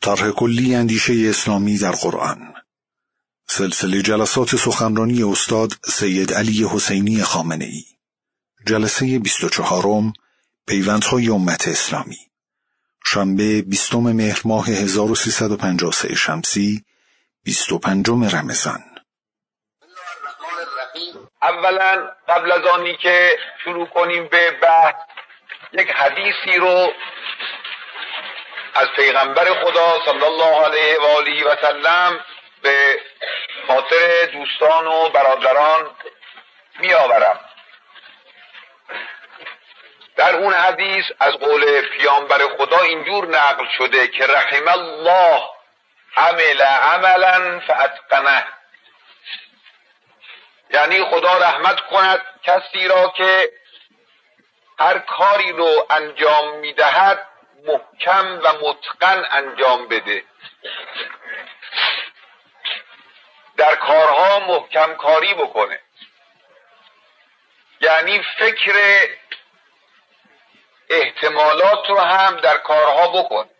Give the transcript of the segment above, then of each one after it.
طرح کلی اندیشه اسلامی در قرآن. سلسله جلسات سخنرانی استاد سید علی حسینی خامنه ای جلسه 24 پیوندهای امت اسلامی. شنبه 20 مهر ماه 1353 شمسی 25 رمضان. اولا قبل از آنی که شروع کنیم به بحث یک حدیثی رو از پیغمبر خدا صلی الله علیه و آله و سلم به خاطر دوستان و برادران می آورم در اون حدیث از قول پیامبر خدا اینجور نقل شده که رحم الله عمل عملا فاتقنه. یعنی خدا رحمت کند کسی را که هر کاری رو انجام می‌دهد محکم و متقن انجام بده. در کارها محکم کاری بکنه. یعنی فکر احتمالات رو هم در کارها بکن.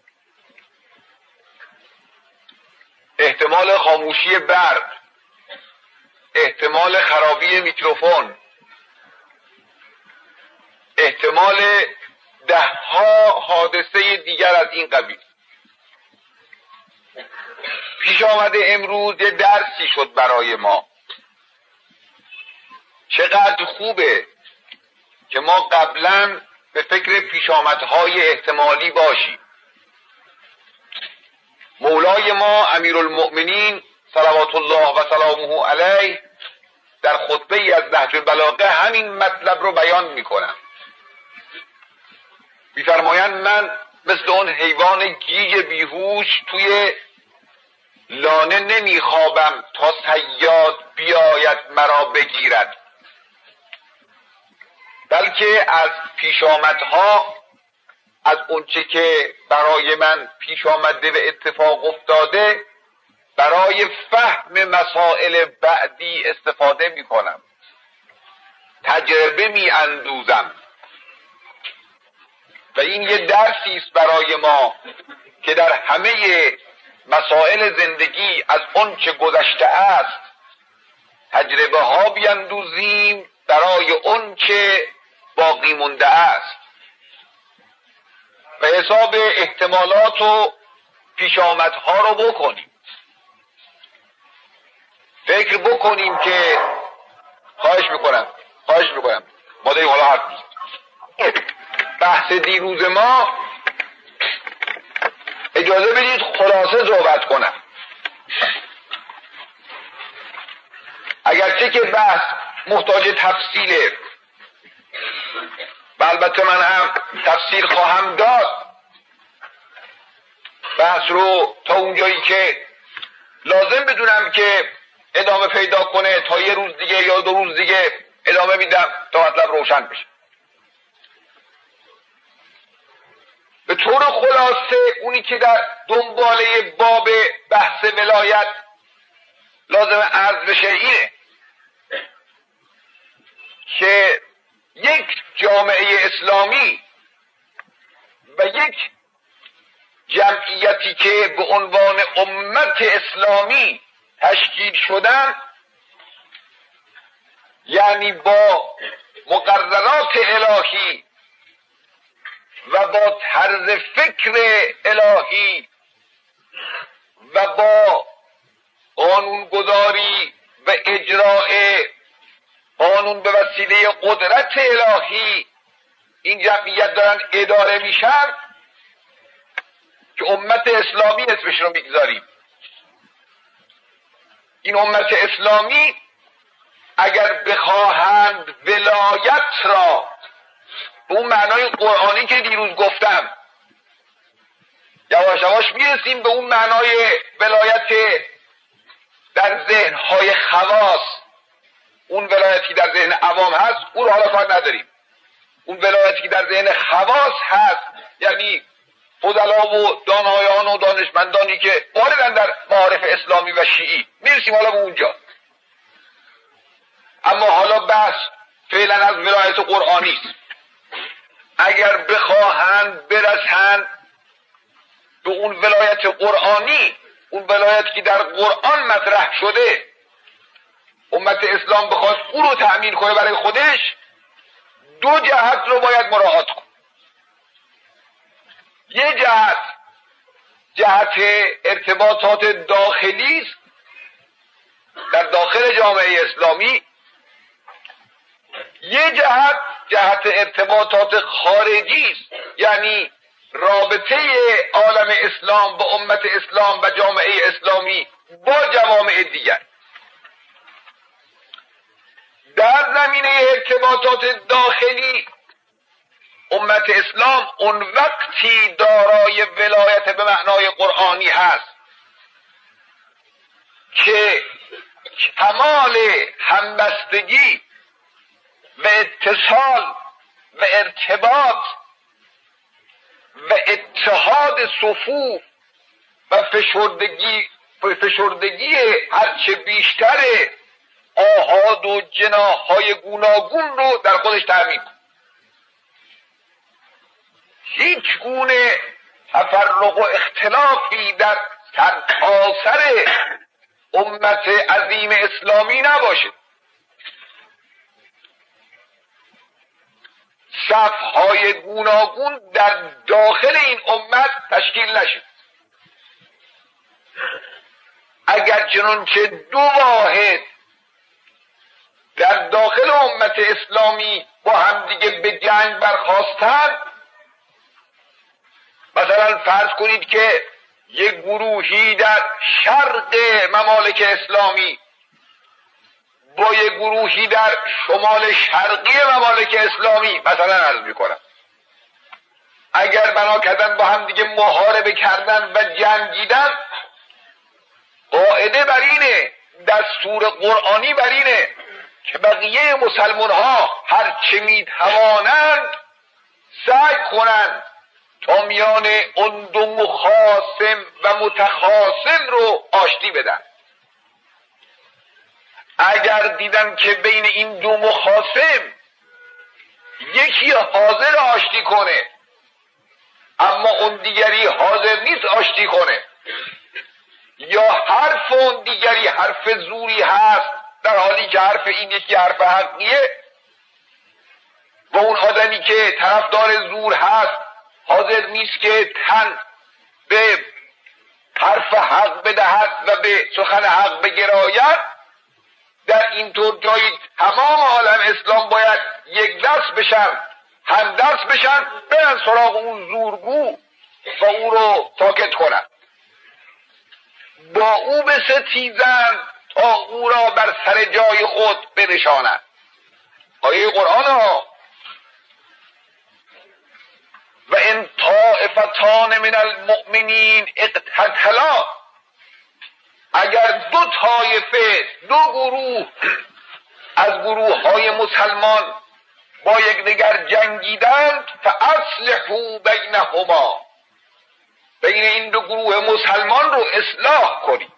احتمال خاموشی برق. احتمال خرابی میکروفون. احتمال ده ها حادثه دیگر از این قبیل. پیش آمده امروز یه درسی شد برای ما. چقدر خوبه که ما قبلا به فکر پیشامدهای احتمالی باشیم. مولای ما امیر المؤمنین صلوات الله و سلامه علیه در خطبه ای از نهج البلاغه همین مطلب رو بیان می‌کنم. میفرمایند من مثل اون حیوان گیج بیهوش توی لانه نمیخوابم تا سیاد بیاید مرا بگیرد. بلکه از پیشامدها از اونچه که برای من پیش آمده و اتفاق افتاده برای فهم مسائل بعدی استفاده می کنم تجربه می اندوزم و این یه درسی است برای ما که در همه مسائل زندگی از اون چه گذشته است تجربه ها بیندوزیم برای اون که باقی مونده است. به حساب احتمالات و پیشامدها رو بکنیم. فکر بکنیم که خواهش می‌کنم خواهش می‌کنم. ما داریم حالا حرف بحث دیروز ما اجازه بدید خلاصه صحبت کنم. اگرچه که بحث محتاج تفصیله و البته من هم تفصیل خواهم داد بحث رو تا اونجایی که لازم بدونم که ادامه پیدا کنه تا یه روز دیگه یا دو روز دیگه ادامه میدم تا مطلب روشن بشه. به طور خلاصه اونی که در دنباله باب بحث ولایت لازم عرض بشه اینه که یک جامعه اسلامی و یک جمعیتی که به عنوان امت اسلامی تشکیل شدن یعنی با مقررات الهی و با طرز فکر الهی و با قانونگذاری و اجراع قانون به وسیله قدرت الهی این جمعیت دارن اداره میشن که امت اسلامی اسمش رو می‌گذاریم. این امت اسلامی اگر بخواهند ولایت را به اون معنای قرآنی که دیروز گفتم. یواش یواش می‌رسیم به اون معنای ولایت در ذهنهای خواص. اون ولایتی در ذهن عوام هست اون رو حالا کار نداریم. اون ولایتی که در ذهن خواص هست یعنی فضلا و دانایان و دانشمندانی که واردن در معارف اسلامی و شیعی. می‌رسیم حالا به اونجا. اما حالا بحث فعلا از ولایت قرآنی است. اگر بخواهند برسند به اون ولایت قرآنی اون ولایتی که در قرآن مطرح شده امت اسلام بخواد او رو تأمین کنه برای خودش دو جهت رو باید مراعات کن یه جهت جهت ارتباطات داخلی است. در داخل جامعه اسلامی یه جهت جهت ارتباطات خارجی است. یعنی رابطه عالم اسلام با امت اسلام و جامعه اسلامی با جوامع دیگر. در زمینه ارتباطات داخلی امت اسلام اون وقتی دارای ولایت به معنای قرآنی هست که کمال همبستگی و اتصال و ارتباط و اتحاد صفوف و فشردگی فشردگی هرچه بیشتر آهاد و جناهای گوناگون رو در خودش تعمین هیچ گونه تفرق و اختلافی در سرتاسر امت عظیم اسلامی نباشه. صفهای گوناگون در داخل این امت تشکیل نشد. اگر چنانچه دو واحد در داخل امت اسلامی با همدیگه به جنگ برخواستند مثلا فرض کنید که یک گروهی در شرق ممالک اسلامی با یک گروهی در شمال شرقی ممالک اسلامی مثلا عرض می‌کنم. اگر بنا کردن با هم دیگه محاربه کردن و جنگیدن قاعده بر اینه دستور قرآنی بر اینه که بقیه مسلمان ها هرچه می‌توانند سعی کنند تا میان اون دو مخاسم و متخاسم رو آشتی بدن. اگر دیدن که بین این دو مخاسم یکی حاضر آشتی کنه اما اون دیگری حاضر نیست آشتی کنه. یا حرف اون دیگری حرف زوری هست در حالی که حرف این یکی حرف حقیه و اون آدمی که طرفدار زور هست حاضر نیست که تن به حرف حق بدهد و به سخن حق بگراید در اینطور جایی تمام عالم اسلام باید یک دست بشن هم دست بشن برن سراغ اون زورگو و او رو ساکت کنن. با او به ستیزن تا او را بر سر جای خود بنشانند آیه قرآن ها. و ان طائفتان من المؤمنین اقتتلا. اگر دو طایفه دو گروه از گروه های مسلمان با یکدیگر جنگیدند فاصلحوا بینهما. بین این دو گروه مسلمان رو اصلاح کنید.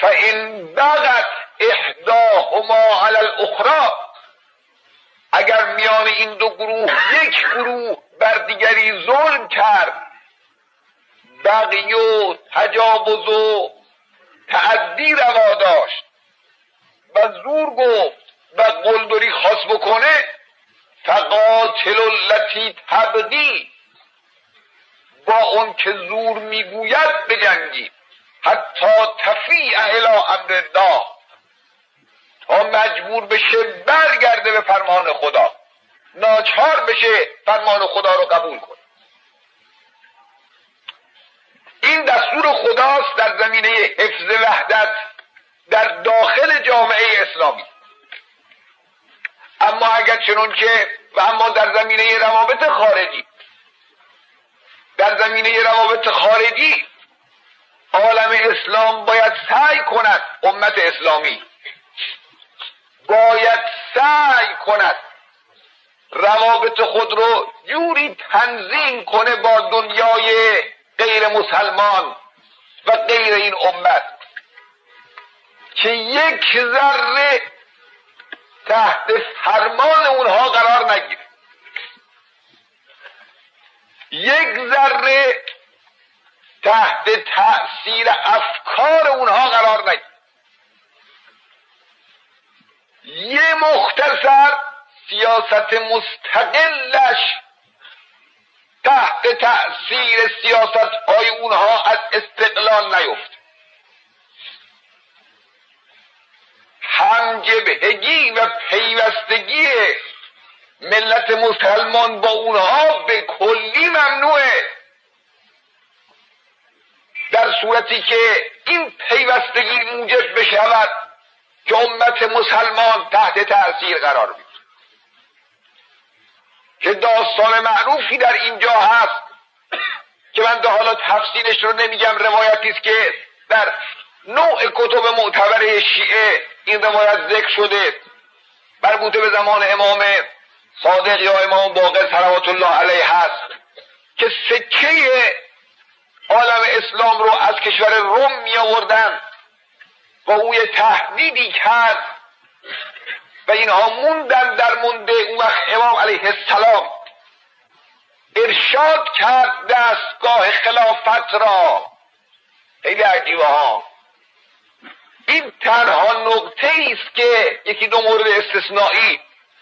فان بغت احداهما علی الاخرى اگر میان این دو گروه یک گروه بر دیگری ظلم کرد بقی و تجاوز و تعدی روا داشت. و زور گفت و قلدری خواست بکنه فقاتل التي تبدی. با اون که زور می‌گوید بجنگید حتی تفیع الی امر الله تا مجبور بشه برگرده به فرمان خدا. ناچار بشه فرمان خدا رو قبول کنه. این دستور خداست در زمینه حفظ وحدت در داخل جامعه اسلامی. اما اگر چنون که و اما در زمینه روابط خارجی در زمینه روابط خارجی عالم اسلام باید سعی کند امت اسلامی باید سعی کند روابط خود رو جوری تنظیم کنه با دنیای غیر مسلمان و غیر این امت که یک ذره تحت فرمان اونها قرار نگیره. یک ذره تحت تأثیر افکار اونها قرار نگیر یه مختصر سیاست مستقلش تحت تأثیر سیاست های اونها از استقلال نیفت. همجبهگی و پیوستگی ملت مسلمان با اونها به کلی ممنوعه. در صورتی که این پیوستگی موجب بشود که امت مسلمان تحت تأثیر قرار بگیرد که داستان معروفی در اینجا هست که من حالا تفصیلش رو نمیگم روایتی است که در نوع کتب معتبر شیعه این روایت ذکر شده. مربوط به زمان امام صادق یا امام باقر صلوات الله علیه هست که سکه عالم اسلام رو از کشور روم می آوردن و اوی تهدیدی کرد و اینها موندن در مونده اون وقت امام علیه السلام. ارشاد کرد دستگاه خلافت را. خیلی عجیبه ها. این تنها نقطه است که یکی دو مورد استثنایی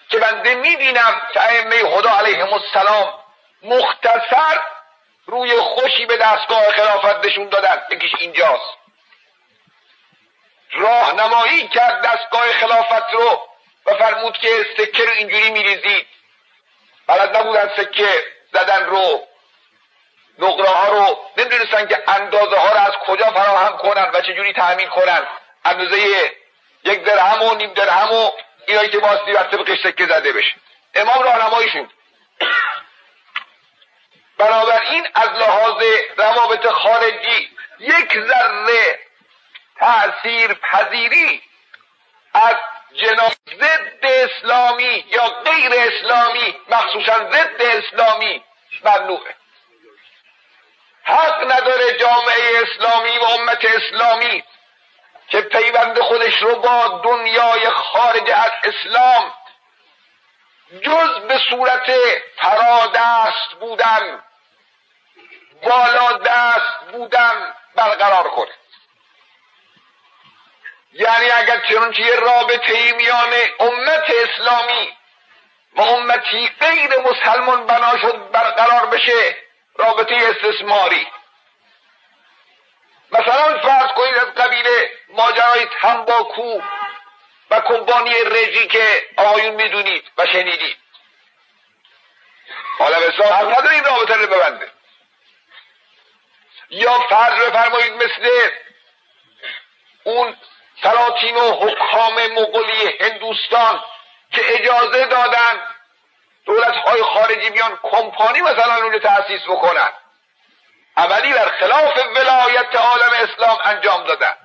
که بنده می‌بینم که خدا علیهم السلام مختصر روی خوشی به دستگاه خلافت نشون دادن. یکیش اینجاست. راهنمایی کرد دستگاه خلافت رو. و فرمود که سکه رو اینجوری میریزید. بلد نبودن سکه زدن رو نقره ها رو. نمی‌دونستن که اندازه ها رو از کجا فراهم کنن و چجوری تأمین کنن. اندازه یک درهم و نیم درهم و اینایی که باستی بر طبقش سکه زده بشه. امام راهنماییشون. بنابراین از لحاظ روابط خارجی یک ذره تأثیر پذیری از جناب ضد اسلامی یا غیر اسلامی مخصوصا ضد اسلامی ممنوعه حق نداره جامعه اسلامی و امت اسلامی که پیوند خودش رو با دنیای خارج از اسلام جز به صورت فرادست بودن بالا دست بودن برقرار کنه. یعنی اگر چنانچه یه رابطه ای میان امت اسلامی و امتی غیر مسلمان بنا شد برقرار بشه رابطه استثماری. مثلا فرض کنید از قبیل ماجرای تنباکو و کمپانی رژی که آقایون می‌دونید و شنیدید. حالا بسیار حق نداره این رابطه رو ببنده یا فرض بفرمایید مثل اون سلاطین و حکام مغولی هندوستان که اجازه دادن دولت های خارجی بیان کمپانی مثلا اون تأسیس بکنن. اولی بر خلاف ولایت عالم اسلام انجام دادن.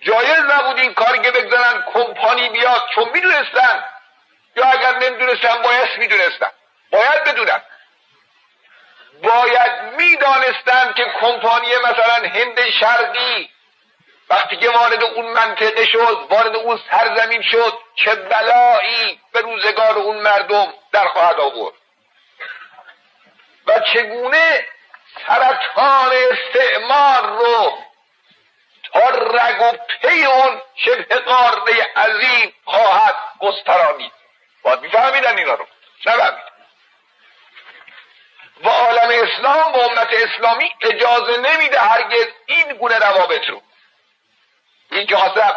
جایز نبود این کار که بگذارن کمپانی بیاد چون می‌دونستن یا اگر نمی‌دونستن باید می‌دونستن. باید بدونن. باید می‌دانستند که کمپانی مثلا هند شرقی وقتی که وارد اون منطقه شد وارد اون سرزمین شد چه بلایی به روزگار اون مردم در خواهد آورد. و چگونه سرطان استعمار رو تا رگ و پی اون شبه قاره عظیم خواهد گسترانید. باید میفهمیدن اینا رو نفهمید و عالم اسلام و امت اسلامی اجازه نمیده هرگز این گونه روابط رو این که خواستم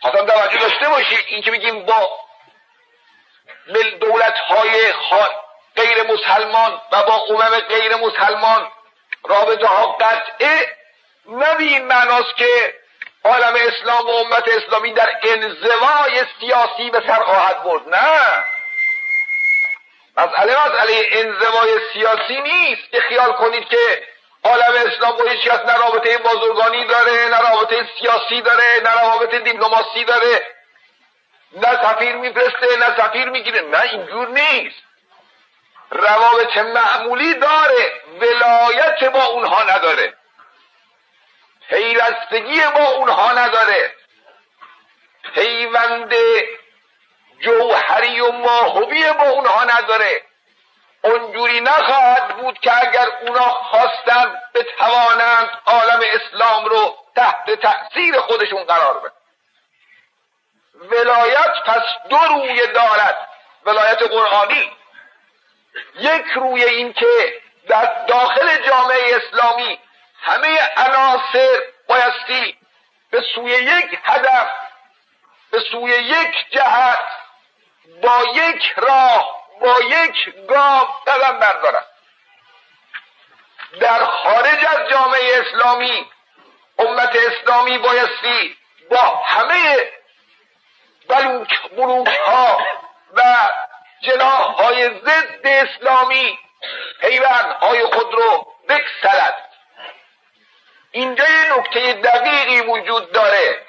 خواستم توجه داشته باشید این که بگیم با دولت های غیر مسلمان و با امم غیر مسلمان رابطه ها قطعه نه این معناست که عالم اسلام و امت اسلامی در انزوای سیاسی به سر خواهد برد. نه. مسئله مسئله انزوای سیاسی نیست. که خیال کنید که عالم اسلام با هیچ کس نه رابطه داره نه رابطه سیاسی داره نه رابطه دیپلماسی داره. نه سفیر میفرسته نه سفیر می‌گیره نه اینجور نیست. روابط معمولی داره ولایت با اونها نداره. پیوستگی با اونها نداره. پیوند جوهری و ماهوی با اونها نداره. اونجوری نخواهد بود که اگر اونا خواستن بتوانند عالم اسلام رو تحت تأثیر خودشون قرار بدن. ولایت پس دو روی دارد. ولایت قرآنی. یک روی این که در داخل جامعه اسلامی همه عناصر بایستی به سوی یک هدف به سوی یک جهت با یک راه با یک گام قدم بردارد در خارج از جامعه اسلامی امت اسلامی بایستی با همه بلوک بلوک ها و جناح های ضد اسلامی پیوند های خود رو بکسلد اینجا یه نکته دقیقی وجود داره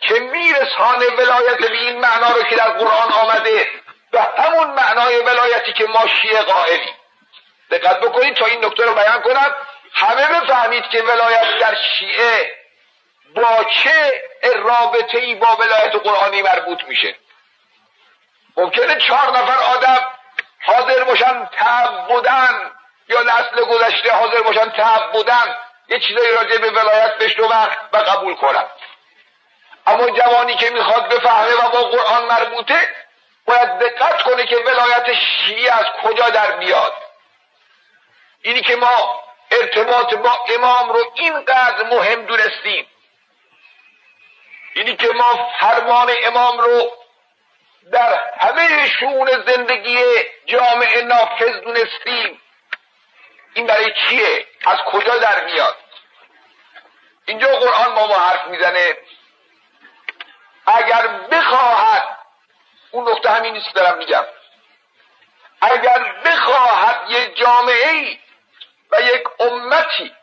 که میرسانه ولایت به این معنا رو که در قرآن آمده به همون معنای ولایتی که ما شیعه قائلیم. دقت بکنید تا این نکته رو بیان کنم. همه بفهمید که ولایت در شیعه با چه رابطه ای با ولایت قرآنی مربوط میشه. ممکنه چهار نفر آدم حاضر باشن تب بودن یا نسل گذشته حاضر باشن تب بودن. یه چیزایی راجع به ولایت بشنون و قبول کنن. اما جوانی که می‌خواد بفهمه و با قرآن مربوطه باید دقت کنه که ولایت شیعه از کجا در میاد. اینی که ما ارتباط با امام رو اینقدر مهم دونستیم. اینی که ما فرمان امام رو در همه شون زندگی جامعه نافذ دونستیم. این برای چیه؟ از کجا در میاد؟ اینجا قرآن ما ما حرف می‌زنه. اگر بخواهد اون نقطه همین نیست دارم میگم. اگر بخواهد یک جامعه و یک امتی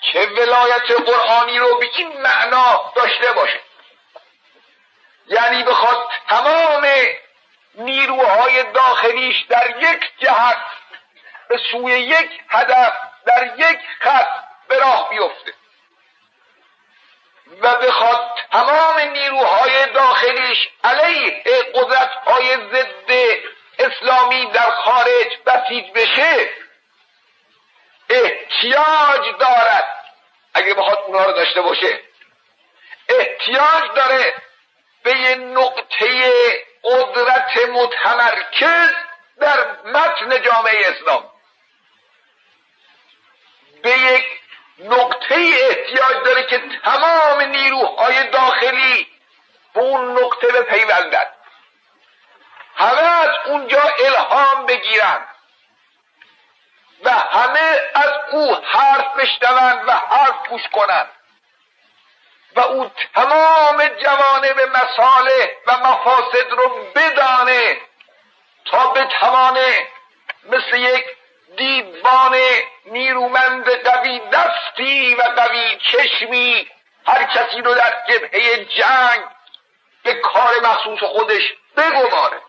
که ولایت قرآنی رو به این معنا داشته باشه یعنی بخواد تمام نیروهای داخلیش در یک جهت به سوی یک هدف در یک خط به راه بیفته. و بخواد تمام نیروهای داخلیش علیه قدرت های ضد اسلامی در خارج بسیج بشه احتیاج دارد. اگه بخواد اونها رو داشته باشه احتیاج داره به یه نقطه قدرت متمرکز در متن جامعه اسلام. به یک نقطه احتیاج داره که تمام نیروهای داخلی به اون نقطه بپیوندند همه از اونجا الهام بگیرند و همه از او حرف بشنوند و حرف گوش کنند و او تمام جوانب مساله و مفاسد رو بدانه تا بتوانه مثل یک دیوان نیرومند قوی دستی و قوی چشمی هر کسی رو در جبهه جنگ به کار مخصوص خودش بگماره.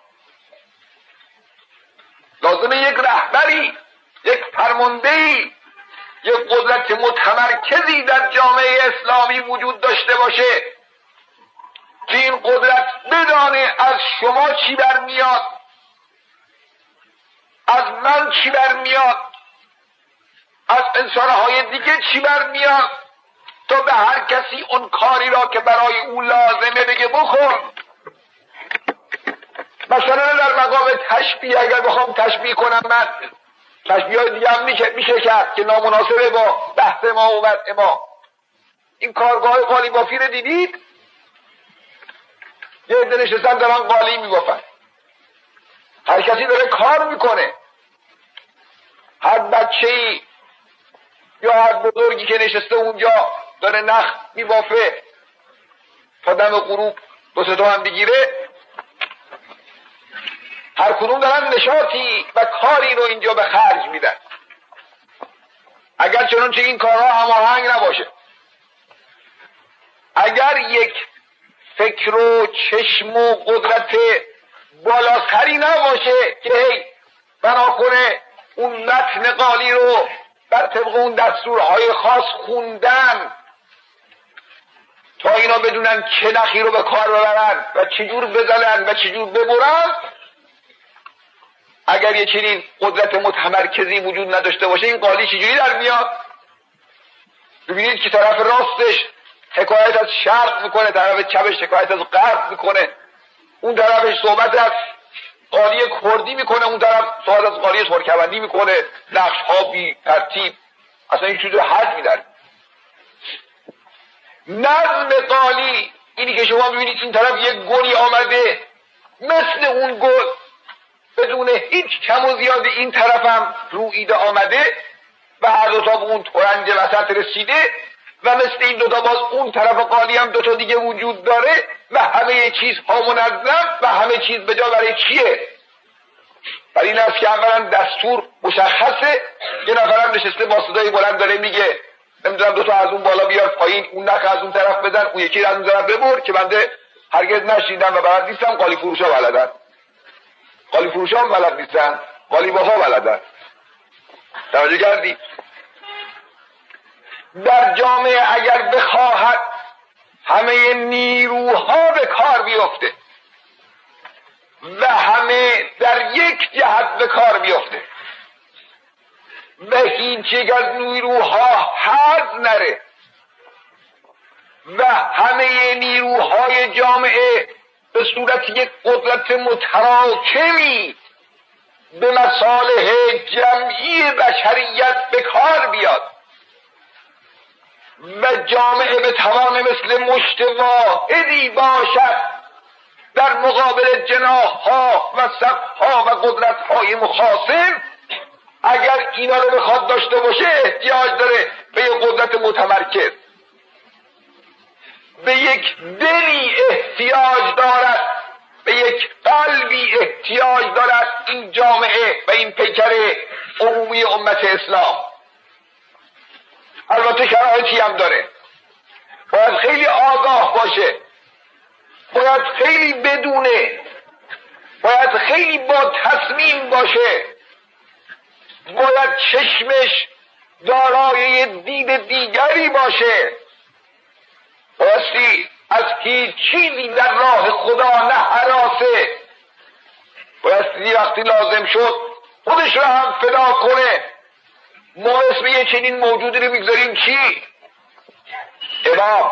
لازمه یک رهبری یک فرماندهی یک قدرت متمرکزی در جامعه اسلامی وجود داشته باشه که این قدرت بدانه از شما چی برمیاد. از من چی برمیاد؟ از انسانهای دیگه چی برمیاد؟ تا به هر کسی اون کاری را که برای او لازمه بگه بکن مثلا در مقام تشبیه اگر بخوام تشبیه کنم من تشبیه های دیگه هم میشه کرد که نامناسبه با بحث ما و وضع ما. این کارگاه قالی بافی رو دیدید؟ یه عده نشستن دارن قالی میبافن هر کسی داره کار می‌کنه. هر بچه ای یا هر بزرگی که نشسته اونجا داره نخ میبافه تا دم غروب دو سه هم بگیره هر کدوم دارن نشاطی و کاری رو اینجا به خرج میدن. اگر چنانچه این کارها هماهنگ نباشه. اگر یک فکر و چشم و قدرت بالاتری نباشه که هی بنا کنه اون متن قالی رو بر طبق اون دستورهای خاص خوندن تا اینا بدونن چه نخی رو به کار ببرن و چجور بزنن و چجور ببرن. اگر یه چنین قدرت متمرکزی وجود نداشته باشه این قالی چجوری در میاد؟ ببینید که طرف راستش حکایت از شرق می‌کنه طرف چپش حکایت از غرب می‌کنه. اون طرفش صحبت از قالی کردی می‌کنه اون طرف صحبت از قالی ترکمندی می‌کنه نقش ها بی ترتیب اصلا این چیز رو حد میدن. نظم قالی اینی که شما ببینید این طرف یک گلی آمده مثل اون گل بدون هیچ کم و زیاد این طرفم رویده آمده و هر دوتا به اون ترنج وسط رسیده. و مثل این دوتا باز اون طرف قالی هم دوتا دیگه وجود داره و همه چیز ها منظم و همه چیز به جا برای چیه؟ برای این است که اولا دستور مشخصه. یه نفرم نشسته با صدای بلند داره میگه نمی‌دونم دوتا از اون بالا بیار پایین اون نخ از اون طرف بزن اون یکی از اون طرف ببر که بنده هرگز نشیدم و بلد نیستم. قالی فروش ها بلدن. قالی فروش ها بلد نیستن. قالی ها بلدن. توجه کردی؟ در جامعه اگر بخواهد همه نیروها به کار بیفته و همه در یک جهت به کار بیفته و هیچ یک از نیروها حد نره و همه نیروهای جامعه به صورت یک قدرت متراکمی به مصالح جمعی بشریت به کار بیاد. و جامعه به توان مثل مشت واحدی باشد. در مقابل جناح ها و صف ها و قدرت های مخاصم اگر اینا رو بخواد داشته باشه احتیاج داره به یک قدرت متمرکز. به یک دلی احتیاج دارد. به یک قلبی احتیاج دارد این جامعه و این پیکر عمومی امت اسلام. البته شرایطی هم داره. باید خیلی آگاه باشه. باید خیلی بدونه. باید خیلی با تصمیم باشه. باید چشمش دارای دید دیگری باشه. بایستی از هیچ چیزی در راه خدا نه حراسه. بایستی وقتی لازم شد خودش را هم فدا کنه. ما اسم یه چنین موجودی رو می‌گذاریم چی؟ امام.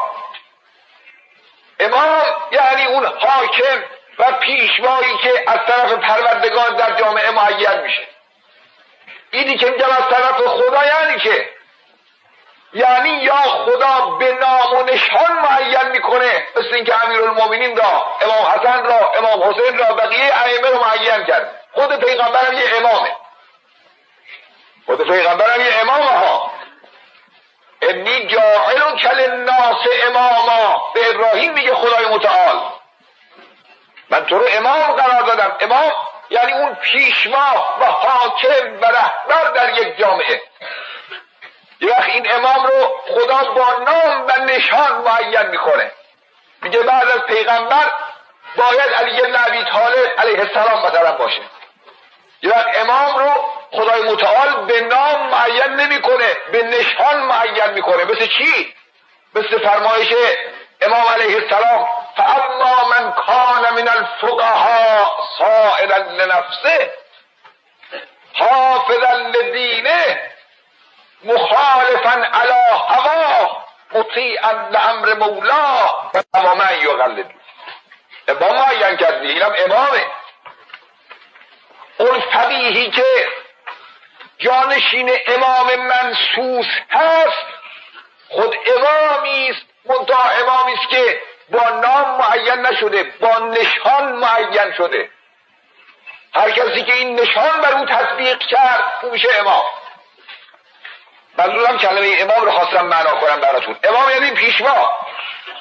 امام یعنی اون حاکم و پیشوایی که از طرف پروردگار در جامعه معین میشه. اینی که میگم از طرف خدا یعنی که؟ یعنی یا خدا به نام و نشان معین می‌کنه. مثل اینکه المومنین را امام حسن را امام حسین را بقیه ائمه رو معین کرد. خود پیغمبرم یه امامه. خود پیغمبرم یه امامه ها انی جاعل کل ناس اماما. به ابراهیم میگه خدای متعال. من تو رو امام قرار دادم. امام یعنی اون پیشوا و حاکم و رهبر در یک جامعه. یه وقت این امام رو خدا با نام و نشان معین می‌کنه. میگه بعد از پیغمبر باید علی بن ابی طالب علیه السلام مثلا باشه. یه وقت امام رو خدای متعال به نام معین نمی‌کنه به نشان معین می‌کنه. مثل چی؟ مثل فرمایش امام علیه السلام فاما من کان من الفقهاء سائلا لنفسه حافظا لدینه مخالفا علی هوا مطیعا لامر مولا. و من یغلد امام معین کردی اینم امامه. اون فقیهی که جانشین امام منسوس هست. خود امامی است. منتها امامی است که با نام معین نشده با نشان معین شده. هر کسی که این نشان بر او تطبیق کرد او میشه امام. منظورم کلمه امام رو خواستم معنا کنم براتون. امام یعنی پیشوا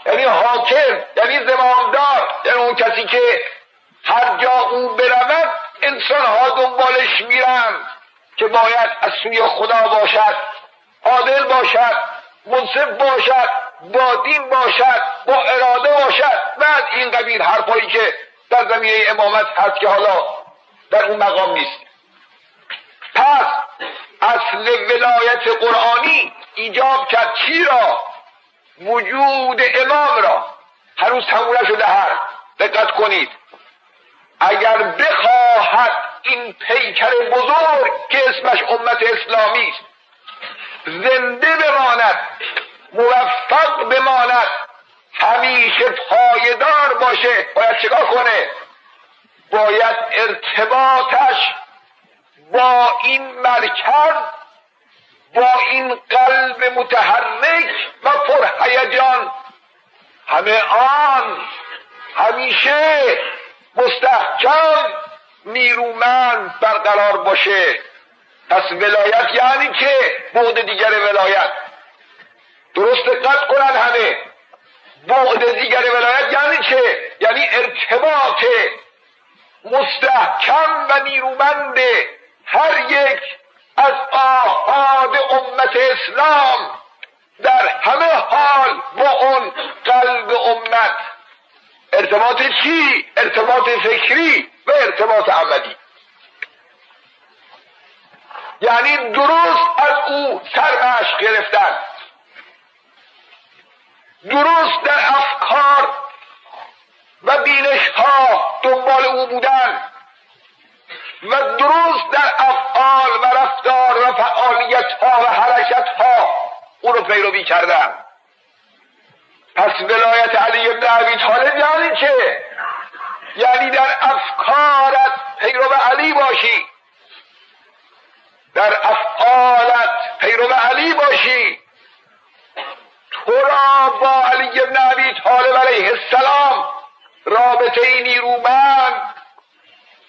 یعنی حاکم یعنی زمامدار یعنی اون کسی که هر جا او برود انسان ها دنبالش میرن. که باید از سوی خدا باشد عادل باشد منصف باشد با دین باشد با اراده باشد. بعد این قبیل حرفایی که در زمینه امامت هست که حالا در اون مقام نیست. پس اصل ولایت قرآنی ایجاب کرد چی را؟ وجود امام را. هنوز تموم شده هر دقت کنید. اگر بخواهد این پیکر بزرگ که اسمش امت اسلامی است. زنده بماند موفق بماند همیشه پایدار باشه. باید چیکار کنه؟ باید ارتباطش با این مرکز با این قلب متحرک و پرهیجان. همه آن همیشه مستحکم نیرومند برقرار باشه. پس ولایت یعنی که بعد دیگر ولایت. درست دقت کنن همه. بعد دیگر ولایت یعنی چه؟ یعنی ارتباط مستحکم و نیرومند هر یک از آهاد امت اسلام. در همه حال با اون قلب امت. ارتباط چی؟ ارتباط فکری. و ارتباط عملی یعنی درست از او سرمشق گرفتن. درست در افکار و بینش ها دنبال او بودن. و درست در افعال و رفتار و فعالیت ها و حرکت ها او رو پیروی کردن. پس ولایت علی ابن ابی طالب یعنی چه؟ یعنی در افکارت پیرو علی باشی. در افعالت پیرو علی باشی. تو را با علی ابن ابی طالب علیه السلام رابطه نیرومند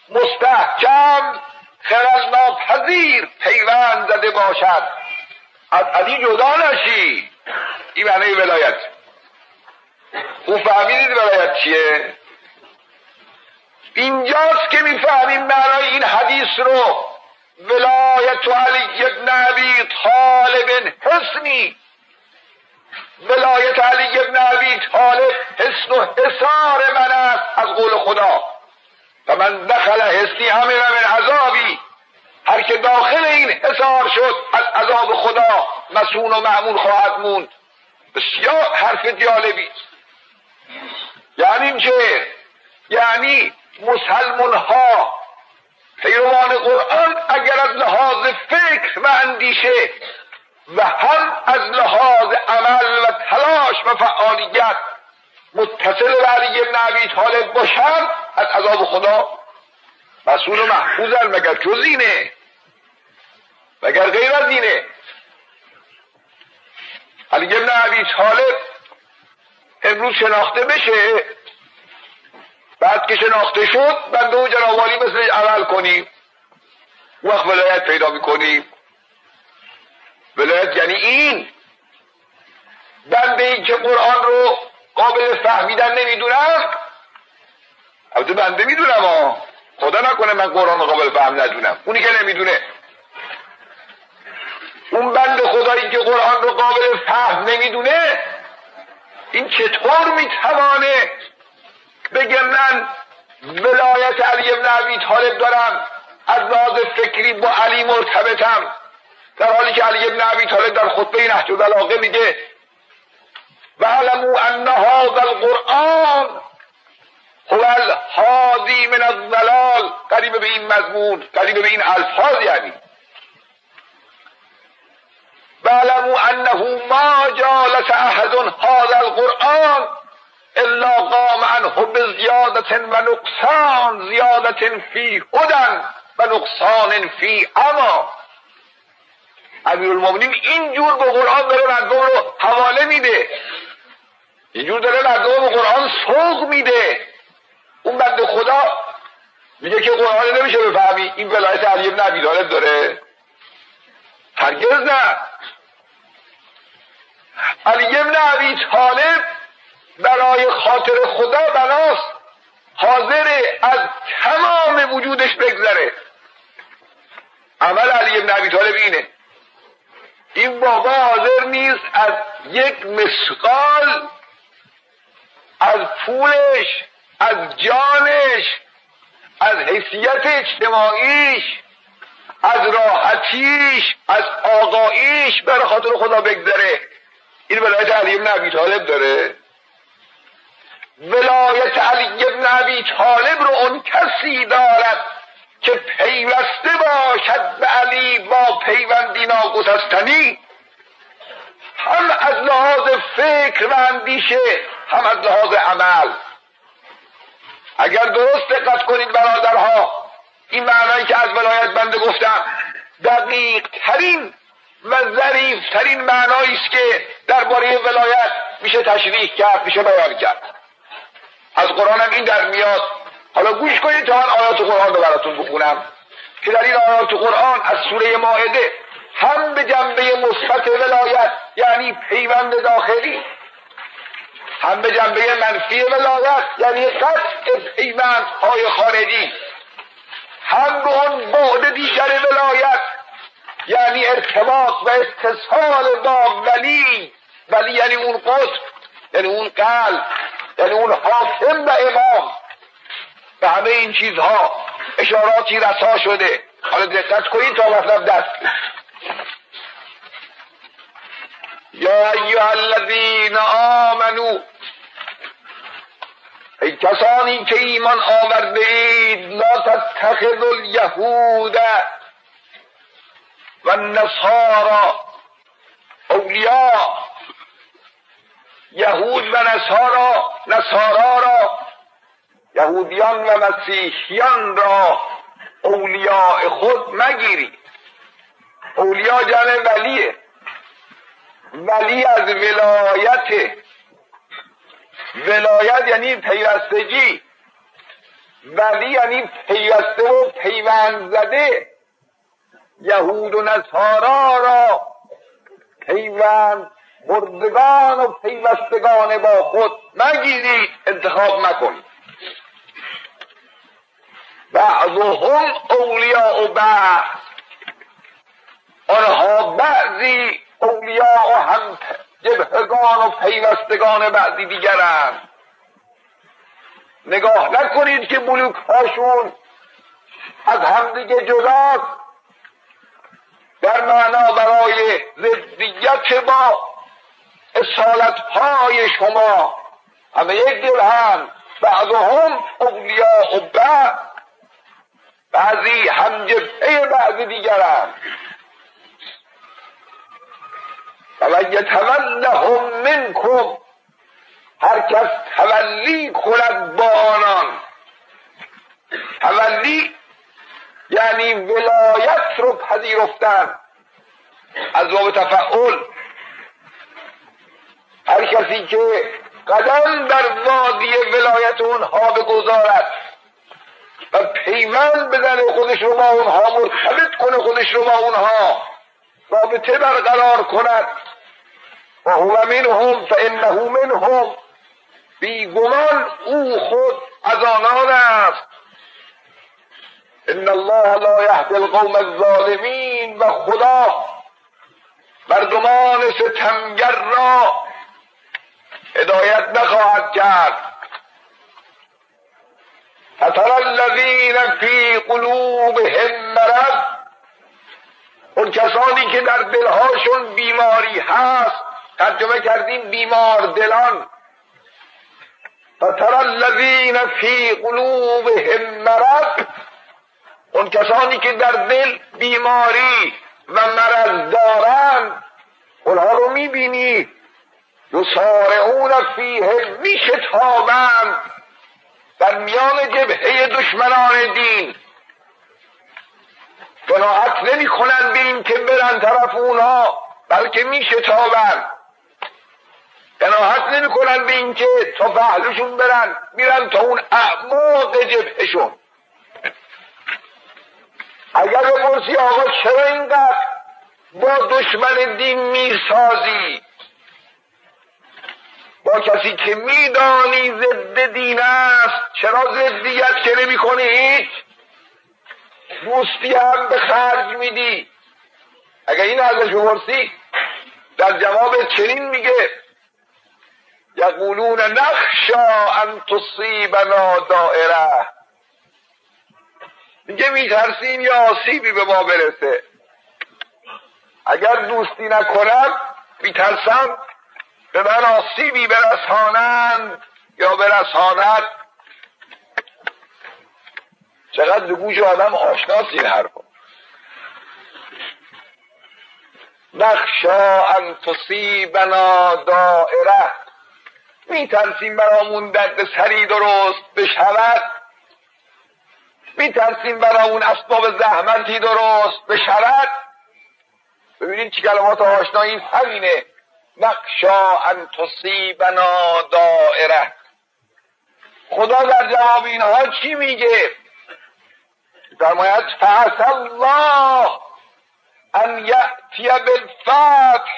مستحکم خلل ناپذیر پیوند زده باشد. از علی جدا نشی. این معنی ولایت. او فهمیدید ولایت چیه؟ اینجاست که می‌فهمیم معنای این حدیث رو. ولایت علی ابن ابی طالب حسنی. ولایت علی ابن ابی طالب حسن و حسار من از قول خدا. و من دخل حسنی همه من عذابی. هر که داخل این حسار شد از عذاب خدا مسون و معمول خواهد موند. بسیار حرف جالبی. یعنی چه؟ یعنی مسلمان ها پیروان قرآن اگر از لحاظ فکر و اندیشه و هم از لحاظ عمل و تلاش و فعالیت متصل به علی ابن ابی طالب باشند از عذاب خدا مسئول و محفوظن مگر جز اینه؟ مگر غیر از اینه؟ علی ابن ابی طالب امروز شناخته بشه بعد که شناخته شد بنده و جنابالی مثل عمل کنیم. وقت ولایت پیدا می‌کنیم. ولایت یعنی این. بنده این که قرآن رو قابل فهمیدن نمی‌دونم. البته بنده می‌دونم خدا نکنه من قرآن رو قابل فهم ندونم. اونی که نمی‌دونه. اون بند خدایی که قرآن رو قابل فهم نمی‌دونه این چطور می‌توانه بگه من ولایت علی ابن ابی طالب دارم از لحاظ فکری با علی مرتبطم. در حالی که علی ابن ابی طالب در خطبه نهج البلاغه میگه و علمو ان هذا القرآن هو الهادی من الضلال قریب به این مضمون قریب به این الفاظ یعنی. علمو انه ما جالس احد هذا القرآن الا قام عنه بزیادت و نقصان زیادت فی هدن و نقصان فی اما. امیر المومنین اینجور به قرآن داره مردم رو حواله میده. اینجور داره مردم به قرآن سوق میده. اون بند خدا میگه که قرآن نمیشه بفهمی. این ولایت علی ابن طالب داره. هرگز نه. علی ابن ابی طالب برای خاطر خدا بناست. حاضر از تمام وجودش بگذره. عمل علی ابن ابی طالب اینه. این بابا حاضر نیست از یک مسقال از پولش از جانش از حیثیت اجتماعیش از راحتیش از آقاییش بر خاطر خدا بگذره. این ولایت علی ابن ابی طالب داره. ولایت علی ابن ابی طالب رو اون کسی دارد که پیوسته باشد به علی با پیوندی ناگسستنی. هم از لحاظ فکر و اندیشه هم از لحاظ عمل. اگر درست دقت کنید برادرها این معنایی که از ولایت بنده گفتم دقیق ترین و ظریف ترین معنایی است که درباره ولایت میشه تشریح کرد میشه بیان کرد. از قرآن هم این در میاد. حالا گوش کنید تا من آیات قرآن رو براتون بخونم. که در این آیات قرآن از سوره ماعده هم به جنبه مثبت ولایت یعنی پیوند داخلی هم به جنبه منفی ولایت یعنی قطع پیوند های خارجی هم به اون بعد دیگر ولایت یعنی ارتباط و اتصال با ولی ولی یعنی اون قطب یعنی اون قلب. یعنی اون حاکم و امام. به همه این چیزها اشاراتی رسا شده. حالا دقت کنید تا مطلب دست یا ایها الذین آمنو. ای کسانی که ایمان آورده اید لا تتخذ الیهود و النصارا اولیاء. یهود و نصارا نصارا را یهودیان و مسیحیان را اولیاء خود مگیرید. اولیا جمع ولیه. ولی از ولایت. ولایت یعنی پیوستگی. ولی یعنی پیوسته و پیوند زده. یهود و نصارا را پیوند بردگان و پیوستگان با خود مگیرید انتخاب مکنید بعضهم اولیاء بعض. آنها بعضی اولیاء و هم جبهگان و پیوستگان بعضی دیگرند. نگاه نکنید که بلوک هاشون از همدیگه جداست. در معنا برای ضدیت با اصالت های شما. همه یک دل هم بعضهم اولیاء و بعض بعضی هم جبهه بعضی دیگرند و یتولهم منکم. هر کس تولی کند با آنان. تولی یعنی ولایت رو پذیرفتن. از باب تفعول هر کسی که قدم در وادی ولایت اونها بگذارد و پیمان بزنه خودش رو با اونها مرتبط کنه خودش رو با اونها رابطه برقرار کند. و هو منهم فانه منهم. بیگمان او خود از آنان است. ان الله لا یهدی القوم الظالمین و خدا مردمان ستمگر را هدایت نخواهد کرد. فتر الذین فی قلوبهم مرض. اون کسانی که در دلهاشون بیماری هست ترجمه کردیم بیمار دلان فتر الذین فی قلوبهم مرض. اون کسانی که در دل بیماری و مرض دارند اونها رو می‌بینی. یسارعون فیه میشتابند در میان جبهه دشمنان دین. قناعت نمی کنند به این که برن طرف اونها بلکه میشتابند قناعت نمی کنند به این که تا پهلوشون برن میرن تا اون اعماق جبهشون اگر بپرسی آقا چرا اینقدر با دشمن دین می‌سازی با کسی که میدانی ضد دین است چرا ضدیت که نمی کنی هیچ دوستی هم به خرج میدی. اگر این ازش بپرسی در جواب چنین میگه یقولون نخشا ان تصیبنا دائره. میگه میترسیم یا آسیبی به ما برسه. اگر دوستی نکنم میترسم. به من آسیبی برسانند یا برساند؟ چقدر گوش آدم آشناس این حرفا. نخشا ان تصیبنا دائره. میترسیم برامون درد سری درست بشود؟ میترسیم برامون اسباب زحمتی درست بشود؟ ببینید چی کلمات آشنایی همینه. نقشا ان تصیبنا دائره. خدا در جواب اینها چی میگه؟ فرماید فعس الله ان یأتی بالفتح.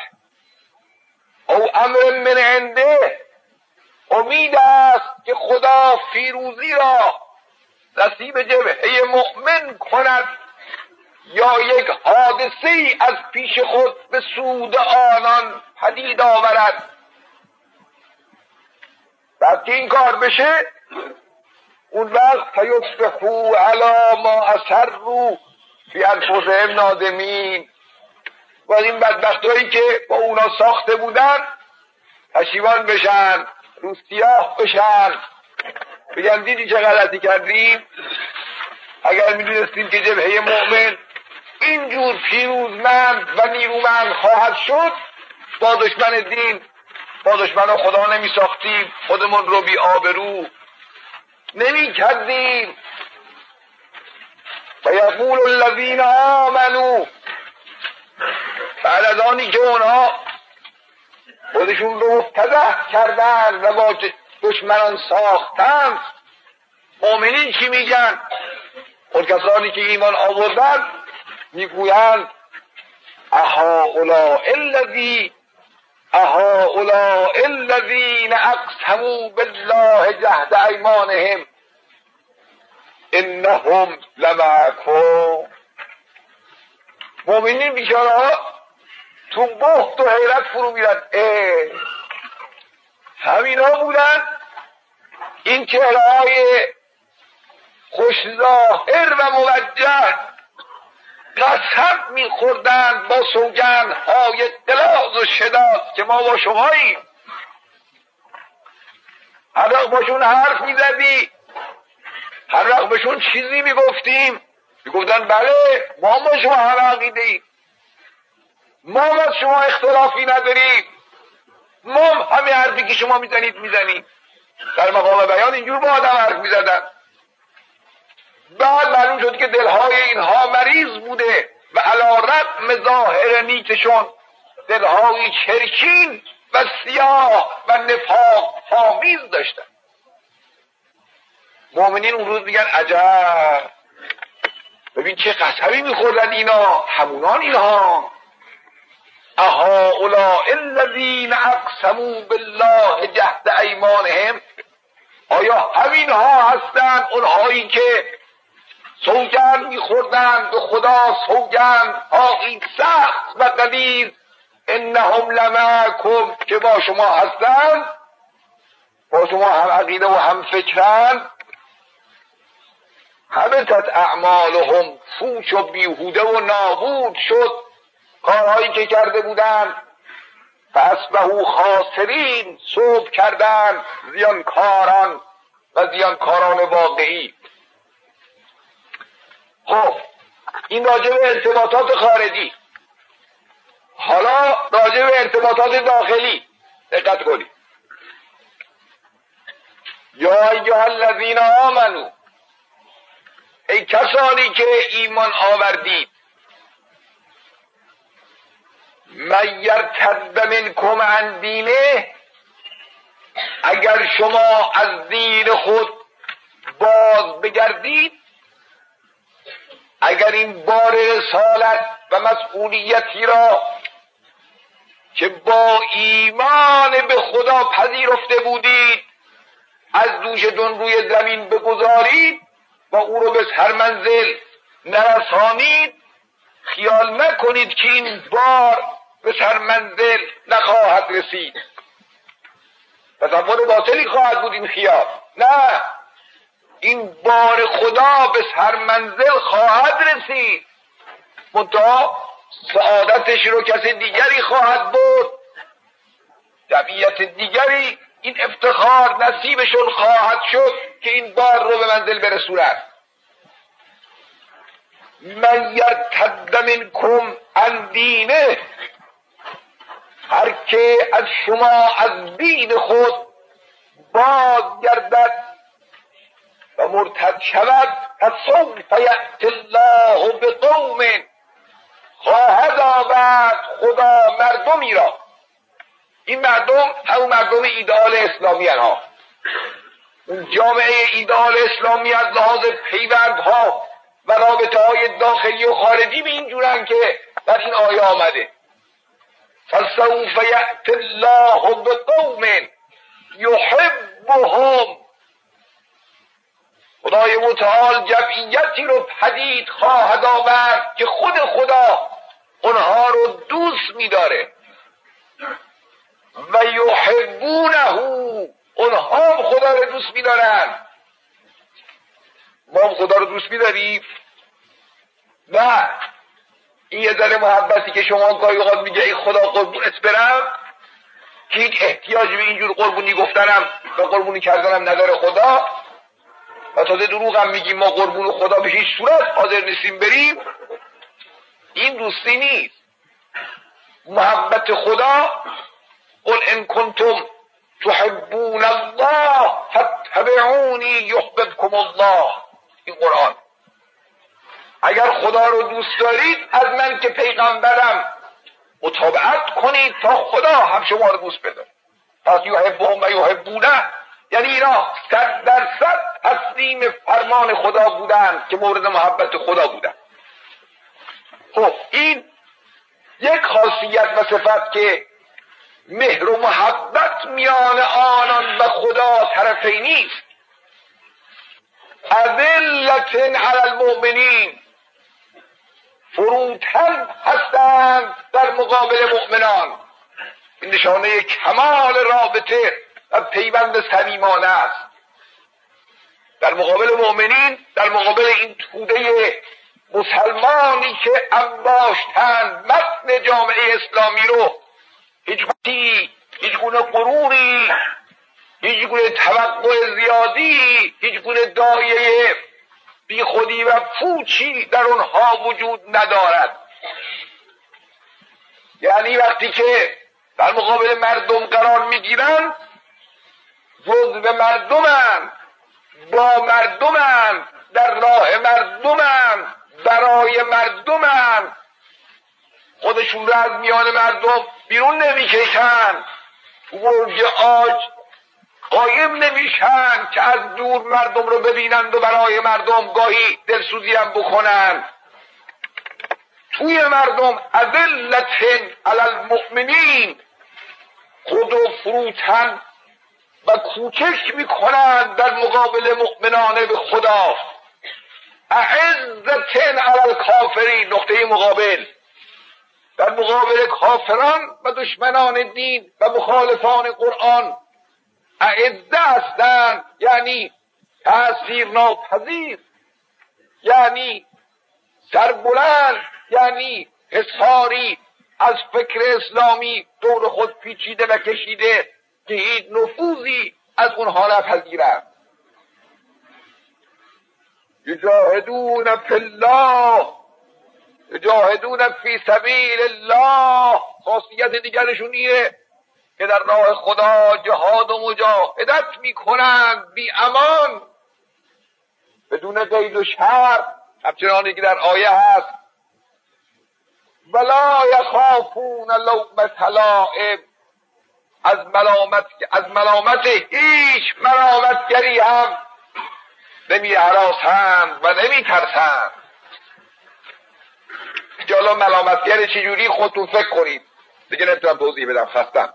او امر من عنده. امید است که خدا فیروزی را نصیب جبهه مؤمن کند. یا یک حادثه از پیش خود به سود آنان پدید آورد. وقتی این کار بشه اون وقت فیصبحو علا ما اثر رو فی انفسهم نادمین. و این بدبختهایی که با اونا ساخته بودن پشیمان بشن روسیاه بشن. بگن دیدی چه غلطی کردیم؟ اگر می‌دونستیم که جبهه مؤمن اینجور پیروزمند و نیرومند خواهد شد با دشمن دین با دشمن خدا نمی ساختیم خودمون رو بی آبرو نمی کردیم و یقول الذین آمنو بعد از آنی که اونها خودشون رو مفتده کردن و با دشمنان ساختن مؤمنین چی میگن؟ اون کسانی که ایمان آوردن می‌گویند اهؤلاء الذی اهؤلاء الذین اقسموا بالله جهد ایمانهم انهم لمعکم مؤمنین بیچاره تو بخت و حیرت فرو میرن. همینا بودن. این چهره های خوشظاهر و موجه قسم میخوردن با سوگن های دلاز و شداد که ما با شماییم هر وقت باشون حرف می‌زدی هر وقت بهشون چیزی می‌گفتیم می‌گفتن بله ما با شما هر عقیده ایم ما با شما اختلافی نداریم. ما همه حرفی که شما می‌زنید می‌زنیم. در مقام بیان اینجور با آدم حرف می‌زدن. بعد معلوم شد که دلهای اینها مریض بوده و علا رقم ظاهر نیکشون دلهای چرکین و سیاه و نفاق آمیز داشتن. مؤمنین اون روز میگن عجب. ببین چه قسمی میخوردن اینا. همونان اینها. اهؤلاء الذین اقسموا بالله جهد ایمانهم. آیا همین ها هستند اونهایی که سوگند میخوردند به خدا سوگند این سخت و قلیز انهم لمعکم که با شما هستند با شما هم عقیده و هم فکرند. همتت اعمالهم فوش و بیهوده و نابود شد. کارهایی که کرده بودند او خاسرین صبح کردن زیانکاران و زیانکاران واقعی. خب این راجع به ارتباطات خارجی. حالا راجع به ارتباطات داخلی. دقت کنید. یا ایها الذین آمنو ای کسانی که ایمان آوردید من یرتد منکم عن دینه اگر شما از دین خود باز بگردید اگر این بار رسالت و مسئولیتی را که با ایمان به خدا پذیرفته بودید از دوشتون روی زمین بگذارید و او رو به هر منزل نرسانید خیال نکنید که این بار به سر منزل نخواهد رسید. تصور باطلی خواهد بود این خیال. نه! این بار خدا به سر منزل خواهد رسید. منتها سعادتش رو کسی دیگری خواهد بود طبیعت دیگری این افتخار نصیبشون خواهد شد که این بار رو به منزل برسونند من یرتد منکم عن دینه. هر که از شما از دین خود باز گردد و مرتد شود فسوف یأت الله به قوم خواهد آورد خدا مردمی را. این مردم همون مردم ایدال اسلامی ها. اون جامعه ایدال اسلامی از لحاظ پیوندها و رابطه های داخلی و خارجی به این جورن که در این آیه آمده. فسوف یأت الله به قوم یحبهم. خدای متعال جمعیتی رو پدید خواهد آورد که خود خدا اونها رو دوست میداره. و یحبونه اونها خدا رو دوست میدارن. ما هم خدا رو دوست میداریم. و این یه ذره محبتی که شما گاهی اوقات میگه ای خدا قربونت برم که هیچ احتیاج به اینجور قربونی گفتنم و قربونی کردنم نداره خدا. و تازه دروغ هم میگیم ما قربون خدا به هیچ صورت حاضر نیستیم بریم. این دوستی نیست. محبت خدا قل ان کنتم تحبون الله فاتبعونی یحببکم الله. این قرآن. اگر خدا رو دوست دارید از من که پیغمبرم مطابقت کنید تا خدا هم شما رو دوست بده. پس یحبهم و یحبونه. یعنی اینا صد درصد تسلیم فرمان خدا بودن که مورد محبت خدا بودن. خب این یک خاصیت و صفت که مهر و محبت میان آنان و خدا طرفی نیست. اذلت علی المؤمنین فروتن هستند در مقابل مؤمنان. این نشانه کمال رابطه و پیوند صمیمانه است. در مقابل مؤمنین در مقابل این توده مسلمانی که انباشتن متن جامعه اسلامی رو هیچ هیچ گونه غروری هیچ گونه توقع زیادی هیچ گونه دایه بی خودی و پوچی در اونها وجود ندارد. یعنی وقتی که در مقابل مردم قرار می‌گیرند جزو مردمند با مردمند در راه مردمند برای مردمند خودشون رو از میان مردم بیرون نمی‌کشن. برج آج قایم نمیشن که از دور مردم رو ببینند و برای مردم گاهی دلسوزی هم بکنند توی مردم اذلت علی المؤمنین. خود و فروتن و کوچک می‌کنند در مقابل مؤمنان به خدا. اعزتن علی الکافرین نقطه مقابل. در مقابل کافران و دشمنان دین و مخالفان قرآن. اعزه هستند یعنی تاثیر ناپذیر یعنی سربلند یعنی حساری از فکر اسلامی دور خود پیچیده و کشیده. که هیچ نفوذی از اونها نپذیرند یجاهدون فی الله یجاهدون فی سبیل الله. خاصیت دیگرشون اینه که در راه خدا جهاد و مجاهدت می‌کنند بی امان بدون قید و شرط همچنانی که در آیه هست ولا یخافون لومت لائم از ملامت از ملامت هیچ ملامتگری هم نمی حراسند و نمی ترسند. جالا ملامتگر چجوری خودتون فکر کنید؟ دیگه نمی‌تونم توضیح بدم خستم.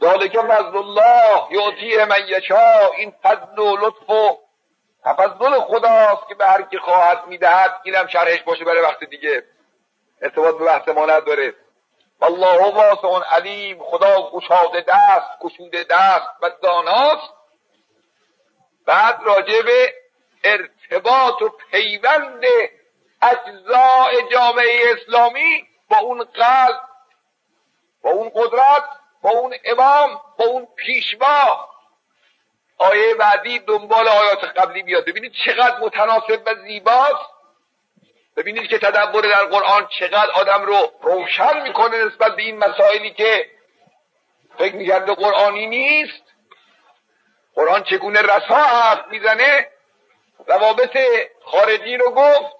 ذالک فضل الله یعطیه من یشا این فضل و لطف و تفضل خداست که به هر کی خواهد می‌دهد اینم شرحش باشه برای وقت دیگه. ارتباط به بحث ما نداره الله واسع علیم خدا گشاده دست گشوده دست و داناست. بعد راجع به ارتباط و پیوند اجزاء جامعه اسلامی با اون قلب با اون قدرت با اون امام با اون پیشوا. آیه بعدی دنبال آیات قبلی بیاد. ببینید چقدر متناسب و زیباست. ببینید که تدبر در قرآن چقدر آدم رو روشن می‌کنه نسبت به این مسائلی که فکر می‌کرده قرآنی نیست. قرآن چگونه رسا حرف می‌زنه؟ روابط خارجی رو گفت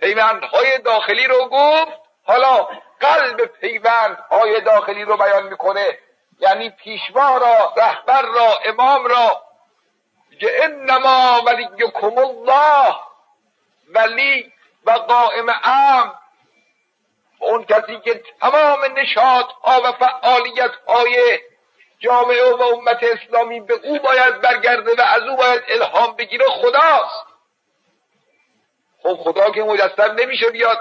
پیوندهای داخلی رو گفت. حالا قلب پیوندهای داخلی رو بیان می‌کنه. یعنی پیشوا را رهبر را امام را. که انما ولیکم الله ولی و قائم ام اون کسی که تمام نشاط ها و فعالیت های جامعه و امت اسلامی به او باید برگرده و از او باید الهام بگیره خداست. خب خدا که مجسم نمیشه بیاد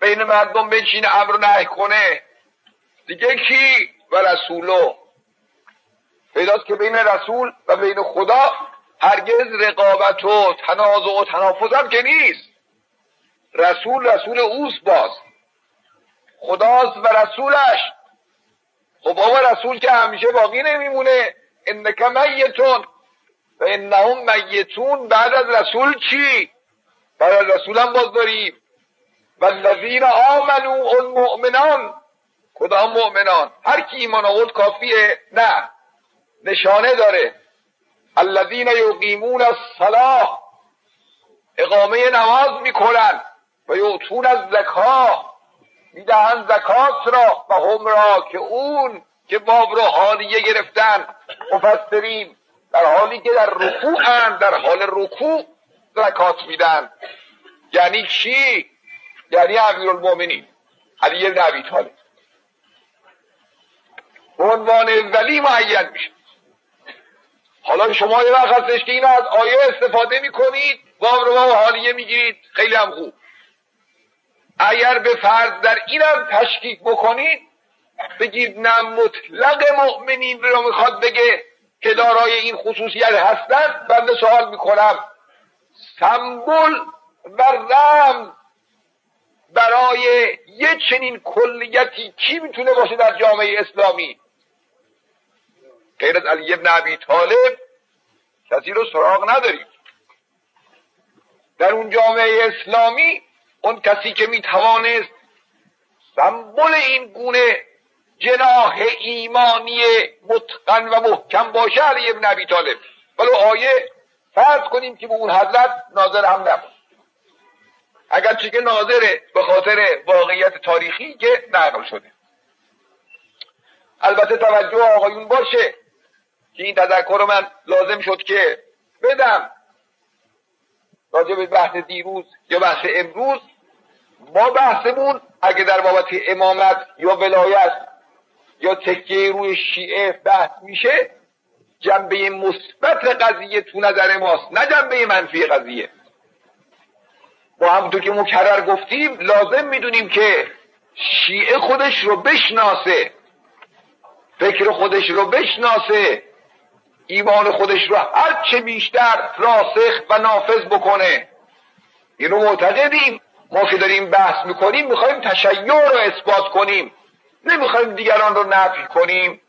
بین مردم بنشینه امر نهی کنه. دیگه کی؟ و رسولو. پیداست که بین رسول و بین خدا هرگز رقابت و تنازع و تنافس هم که نیست. رسول رسول اوس باز. خداست و رسولش. خب بابا رسول که همیشه باقی نمیمونه. انک میتون و انهم میتون بعد از رسول چی؟ بعد از رسول باز داریم. و الذین آمنو اون مؤمنان. کدام مؤمنان؟ هر کی ایمان آورد کافیه؟ نه. نشانه داره. الذین یقیمون الصلاه اقامه نماز می‌کنن. و یعطون از زکا می‌دهند زکات را و هم را که اون که باب رو حالیه گرفتن مفسرین در حالی که در رکوع در حال رکوع زکات میدن. یعنی چی؟ یعنی امیرالمؤمنین علی بن ابی طالب. به عنوان ولی معین میشه. حالا شما یه وقت هستش که از آیه استفاده می‌کنید باب رو حالیه می‌گیرید خیلی هم خوب. اگر به فرض در اینم تشکیک بکنید بگید نه مطلق مؤمنین رو می‌خواد بگه که دارای این خصوصیت هستن. بنده سوال می‌کنم سمبل و رمز برای یه چنین کلیتی کی می‌تونه باشه در جامعه اسلامی؟ غیر از علی ابن ابی طالب کسی رو سراغ نداریم. در اون جامعه اسلامی اون کسی که می‌توانست سمبل این گونه جناح ایمانی متقن و محکم باشه علی ابن ابی طالب. ولو آیه فرض کنیم که به اون حضرت ناظر هم نبود. اگرچه که ناظره به خاطر واقعیت تاریخی که نقل شده. البته توجه آقایون باشه که این تذکر من لازم شد که بدم. راجع به بحث دیروز یا بحث امروز ما بحثمون اگه در بابت امامت یا ولایت یا تکیه روی شیعه بحث میشه جنبه مثبت قضیه تو نظر ماست نه جنبه منفی قضیه. با همونطور که مکرر گفتیم لازم می‌دونیم که شیعه خودش رو بشناسه فکر خودش رو بشناسه ایمان خودش رو هر چه بیشتر راسخ و نافذ بکنه. اینو معتقدیم ما که داریم بحث می‌کنیم می‌خوایم تشیع رو اثبات کنیم. نمی‌خوایم دیگران رو نفی کنیم.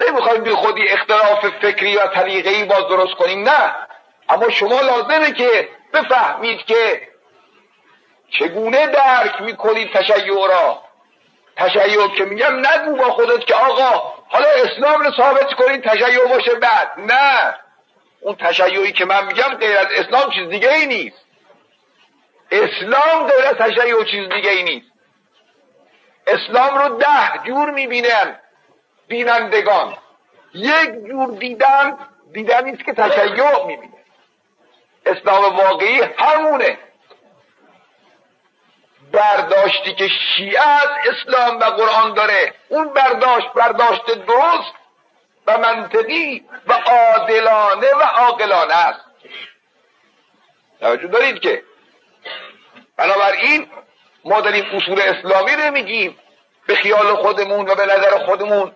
نمی‌خوایم بی خودی اختلاف فکری و طریقی باز درست کنیم. نه. اما شما لازمه که بفهمید که چگونه درک می‌کنید تشیع را. تشیع که میگم نگو با خودت که آقا حالا اسلام رو ثابت کنید تشیع باشه بعد. نه. اون تشیعی که من میگم غیر از اسلام چیز دیگه ای نیست. اسلام غیر از تشیع چیز دیگه ای نیست. اسلام رو ده جور می‌بینن بینندگان. یک جور دیدن دیدنی است که تشیع می‌بینه. اسلام واقعی همونه. برداشتی که شیعه از اسلام و قرآن داره. اون برداشت برداشت درست و منطقی و عادلانه و عاقلانه است. توجه دارید که بنابراین ما داریم اصول اسلامی رو میگیم به خیال خودمون و به نظر خودمون.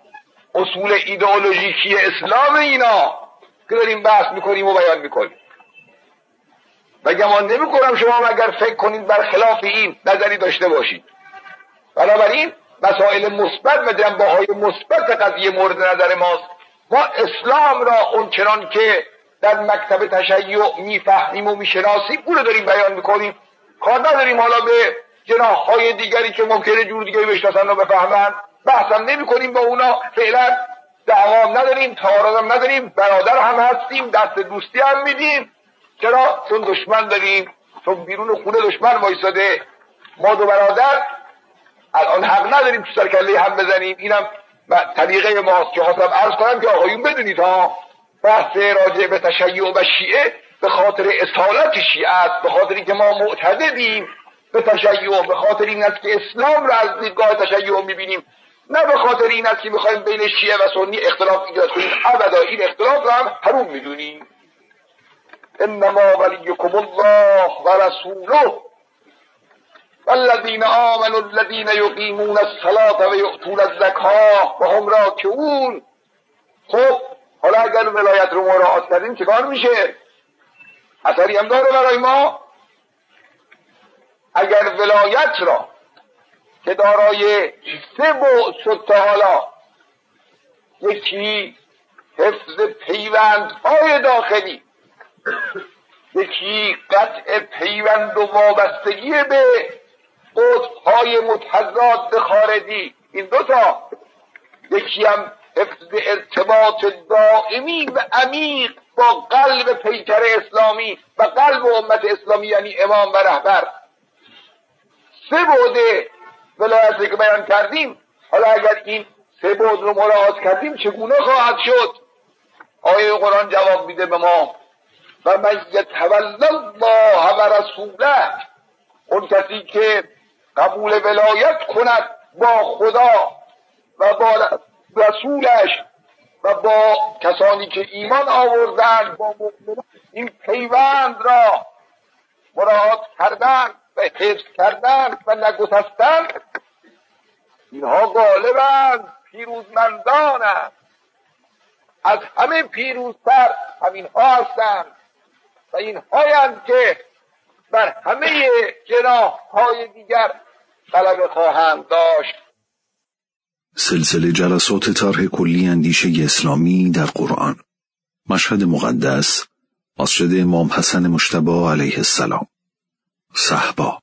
اصول ایدئولوژیکی اسلام اینا که داریم بحث می‌کنیم و بیان می‌کنیم. و گمان نمی کنم شما اگر فکر کنید بر خلاف این نظری داشته باشید. بنابراین مسائل مثبت و جنبه های مثبت قضیه مورد نظر ماست. ما اسلام را اونچنان که در مکتب تشیع می‌فهمیم و می‌شناسیم. او رو داریم بیان می‌کنیم. کار نداریم حالا به جناح های دیگری که ممکنه جور دیگری بشناسن و بفهمن. بحثم نمی کنیم با اونا. فعلا دعوام نداریم تعارضم نداریم. برادر هم هستیم دست دوستی هم میدیم. چرا؟ چون دشمن داریم. چون بیرون خونه دشمن وایساده. ما دو برادر الان حق نداریم تو سر کله هم بزنیم. اینم طریقه ماست که خواستم عرض کنم که آقایون بدونید ها. بحث راجع به تشیع و شیعه به خاطر اصالت شیعه است به خاطر اینکه ما معتقدیم به تشیع به خاطر این است که اسلام را از دیدگاه تشیع می‌بینیم. نه به خاطر این است که می‌خوایم بین شیعه و سنی اختلاف ایجاد کنیم. ابدا این اختلاف را هم حروم می‌دونیم. انما ولیکم الله و رسوله. والذین آمنوا الذین یقیمون الصلاة و یؤتون الزکاه و هم راکعون. خب اگر ولایت رو مراعات کردیم چیکار میشه؟ اثری هم داره برای ما. اگر ولایت را که دارای سه بعد شد تا حالا یکی حفظ پیوندهای داخلی یکی قطع پیوند و وابستگی به قطبهای متضاد خارجی این دوتا یکی هم حفظ ارتباط دائمی و عمیق با قلب پیکر اسلامی و قلب امت اسلامی یعنی امام و رهبر. سه بوده ولایت که بیان کردیم حالا اگر این سه بود رو مراعات کردیم چگونه خواهد شد؟ آیه قرآن جواب میده به ما. و من یتول الله و رسوله. اون کسی که قبول ولایت کند با خدا و با رسولش و با کسانی که ایمان آوردن با این پیوند را مراعات کردن و حفظ کردن و نگسستن اینها غالبند پیروزمندانند. از همه پیروزتر همینها هستند و اینهایند که بر همه جناح های دیگر غلبه خواهند داشت. سلسله جلسات طرح کلی اندیشه اسلامی در قرآن. مشهد مقدس مسجد امام حسن مشتبه علیه السلام. صحبا.